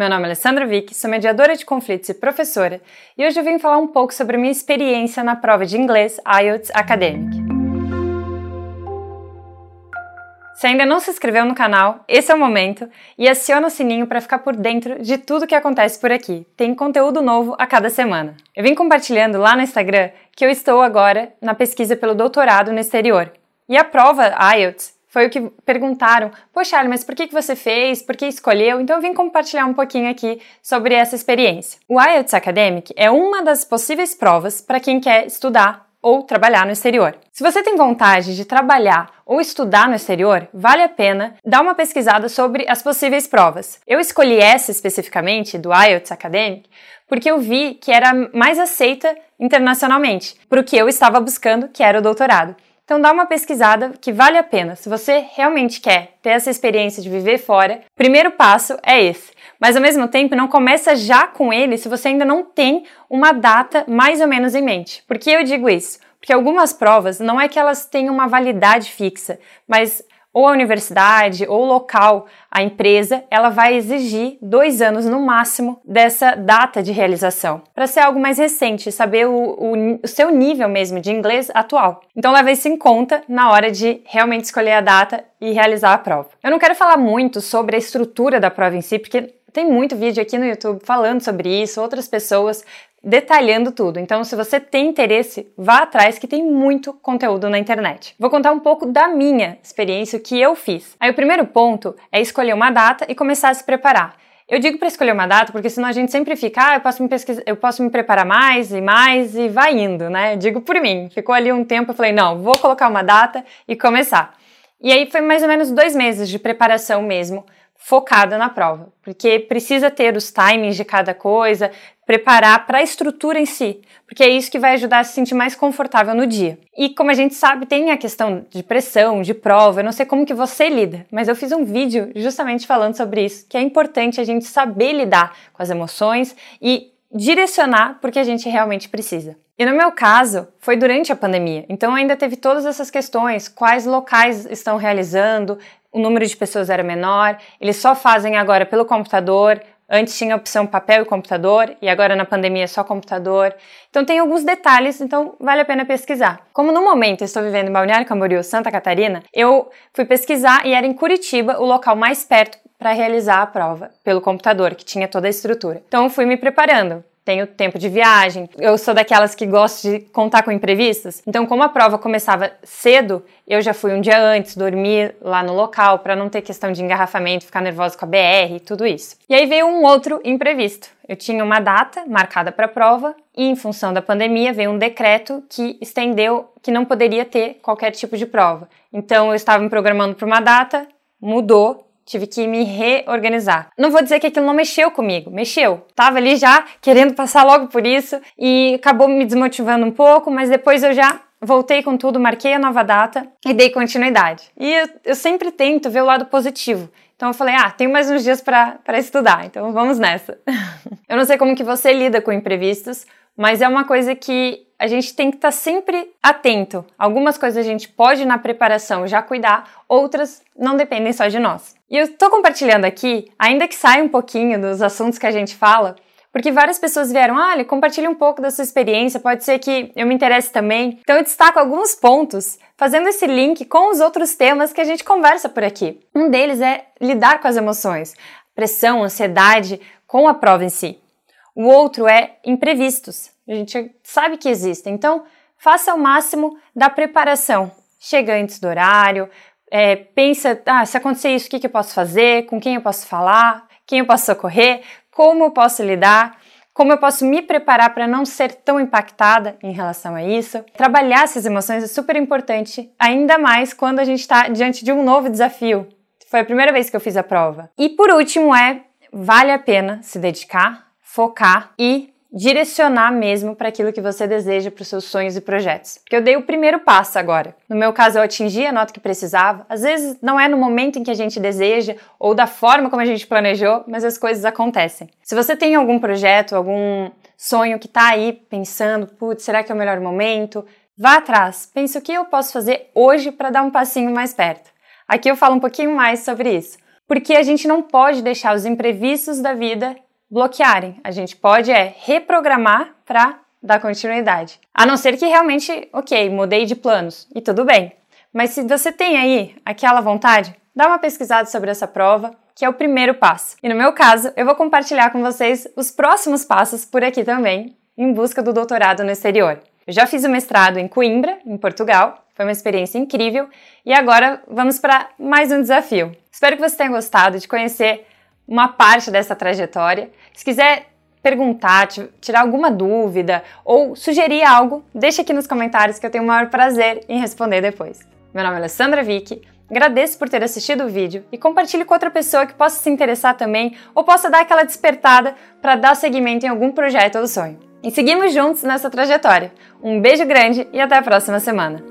Meu nome é Alessandra Vick, sou mediadora de conflitos e professora, e hoje eu vim falar um pouco sobre minha experiência na prova de inglês IELTS Academic. Se ainda não se inscreveu no canal, esse é o momento e aciona o sininho para ficar por dentro de tudo que acontece por aqui. Tem conteúdo novo a cada semana. Eu vim compartilhando lá no Instagram que eu estou agora na pesquisa pelo doutorado no exterior. E a prova IELTS foi o que perguntaram: Poxa, mas por que, que você fez? Por que escolheu? Então eu vim compartilhar um pouquinho aqui sobre essa experiência. O IELTS Academic é uma das possíveis provas para quem quer estudar ou trabalhar no exterior. Se você tem vontade de trabalhar ou estudar no exterior, vale a pena dar uma pesquisada sobre as possíveis provas. Eu escolhi essa especificamente, do IELTS Academic, porque eu vi que era mais aceita internacionalmente, para o que eu estava buscando, que era o doutorado. Então dá uma pesquisada que vale a pena. Se você realmente quer ter essa experiência de viver fora, o primeiro passo é esse. Mas ao mesmo tempo, não começa já com ele se você ainda não tem uma data mais ou menos em mente. Por que eu digo isso? Porque algumas provas não é que elas tenham uma validade fixa, mas ou a universidade ou o local, a empresa, ela vai exigir dois anos no máximo dessa data de realização, para ser algo mais recente, saber o, o, o, seu nível mesmo de inglês atual. Então leve isso em conta na hora de realmente escolher a data e realizar a prova. Eu não quero falar muito sobre a estrutura da prova em si, porque tem muito vídeo aqui no YouTube falando sobre isso, outras pessoas detalhando tudo. Então, se você tem interesse, vá atrás que tem muito conteúdo na internet. Vou contar um pouco da minha experiência, o que eu fiz. Aí o primeiro ponto é escolher uma data e começar a se preparar. Eu digo para escolher uma data porque senão a gente sempre fica, ah, eu posso me pesquisar, eu posso me preparar mais e mais e vai indo, né? digo por mim. Ficou ali um tempo, eu falei, não, vou colocar uma data e começar. E aí foi mais ou menos dois meses de preparação mesmo focada na prova, porque precisa ter os timings de cada coisa, preparar para a estrutura em si, porque é isso que vai ajudar a se sentir mais confortável no dia. E como a gente sabe, tem a questão de pressão, de prova, eu não sei como que você lida, mas eu fiz um vídeo justamente falando sobre isso, que é importante a gente saber lidar com as emoções e direcionar porque a gente realmente precisa. E no meu caso, foi durante a pandemia, então ainda teve todas essas questões, quais locais estão realizando, o número de pessoas era menor, eles só fazem agora pelo computador. Antes tinha a opção papel e computador, e agora na pandemia é só computador. Então tem alguns detalhes, então vale a pena pesquisar. Como no momento eu estou vivendo em Balneário Camboriú, Santa Catarina, eu fui pesquisar e era em Curitiba o local mais perto para realizar a prova pelo computador, que tinha toda a estrutura. Então fui me preparando tenho tempo de viagem. Eu sou daquelas que gosto de contar com imprevistos. Então, como a prova começava cedo, eu já fui um dia antes, dormir lá no local para não ter questão de engarrafamento, ficar nervosa com a BR e tudo isso. E aí veio um outro imprevisto. Eu tinha uma data marcada para a prova e, em função da pandemia, veio um decreto que estendeu que não poderia ter qualquer tipo de prova. Então, eu estava me programando para uma data, mudou tive que me reorganizar. Não vou dizer que aquilo não mexeu comigo, mexeu. Tava ali já querendo passar logo por isso e acabou me desmotivando um pouco, mas depois eu já voltei com tudo, marquei a nova data e dei continuidade. E eu, eu sempre tento ver o lado positivo. Então eu falei, ah, tenho mais uns dias para estudar, então vamos nessa. eu não sei como que você lida com imprevistos, mas é uma coisa que a gente tem que estar tá sempre atento. Algumas coisas a gente pode na preparação já cuidar, outras não dependem só de nós. E eu estou compartilhando aqui, ainda que saia um pouquinho dos assuntos que a gente fala, porque várias pessoas vieram, olha, compartilhe um pouco da sua experiência, pode ser que eu me interesse também. Então eu destaco alguns pontos, fazendo esse link com os outros temas que a gente conversa por aqui. Um deles é lidar com as emoções, pressão, ansiedade com a prova em si. O outro é imprevistos. A gente sabe que existem. Então, faça o máximo da preparação. Chega antes do horário, é, pensa, ah, se acontecer isso, o que, que eu posso fazer? Com quem eu posso falar? Quem eu posso socorrer? Como eu posso lidar? Como eu posso me preparar para não ser tão impactada em relação a isso? Trabalhar essas emoções é super importante, ainda mais quando a gente está diante de um novo desafio. Foi a primeira vez que eu fiz a prova. E por último é, vale a pena se dedicar focar e direcionar mesmo para aquilo que você deseja para os seus sonhos e projetos. Porque eu dei o primeiro passo agora. No meu caso, eu atingi a nota que precisava. Às vezes não é no momento em que a gente deseja ou da forma como a gente planejou, mas as coisas acontecem. Se você tem algum projeto, algum sonho que está aí pensando, putz, será que é o melhor momento? Vá atrás. Pense o que eu posso fazer hoje para dar um passinho mais perto. Aqui eu falo um pouquinho mais sobre isso. porque a gente não pode deixar os imprevistos da vida bloquearem. A gente pode é reprogramar para dar continuidade. A não ser que realmente, ok, mudei de planos e tudo bem. Mas se você tem aí aquela vontade, dá uma pesquisada sobre essa prova, que é o primeiro passo. E no meu caso, eu vou compartilhar com vocês os próximos passos por aqui também, em busca do doutorado no exterior. Eu já fiz o mestrado em Coimbra, em Portugal, foi uma experiência incrível e agora vamos para mais um desafio. Espero que você tenha gostado de conhecer uma parte dessa trajetória. Se quiser perguntar, tirar alguma dúvida ou sugerir algo, deixe aqui nos comentários que eu tenho o maior prazer em responder depois. Meu nome é Alessandra Vick, agradeço por ter assistido o vídeo e compartilhe com outra pessoa que possa se interessar também ou possa dar aquela despertada para dar seguimento em algum projeto ou sonho. E seguimos juntos nessa trajetória. Um beijo grande e até a próxima semana!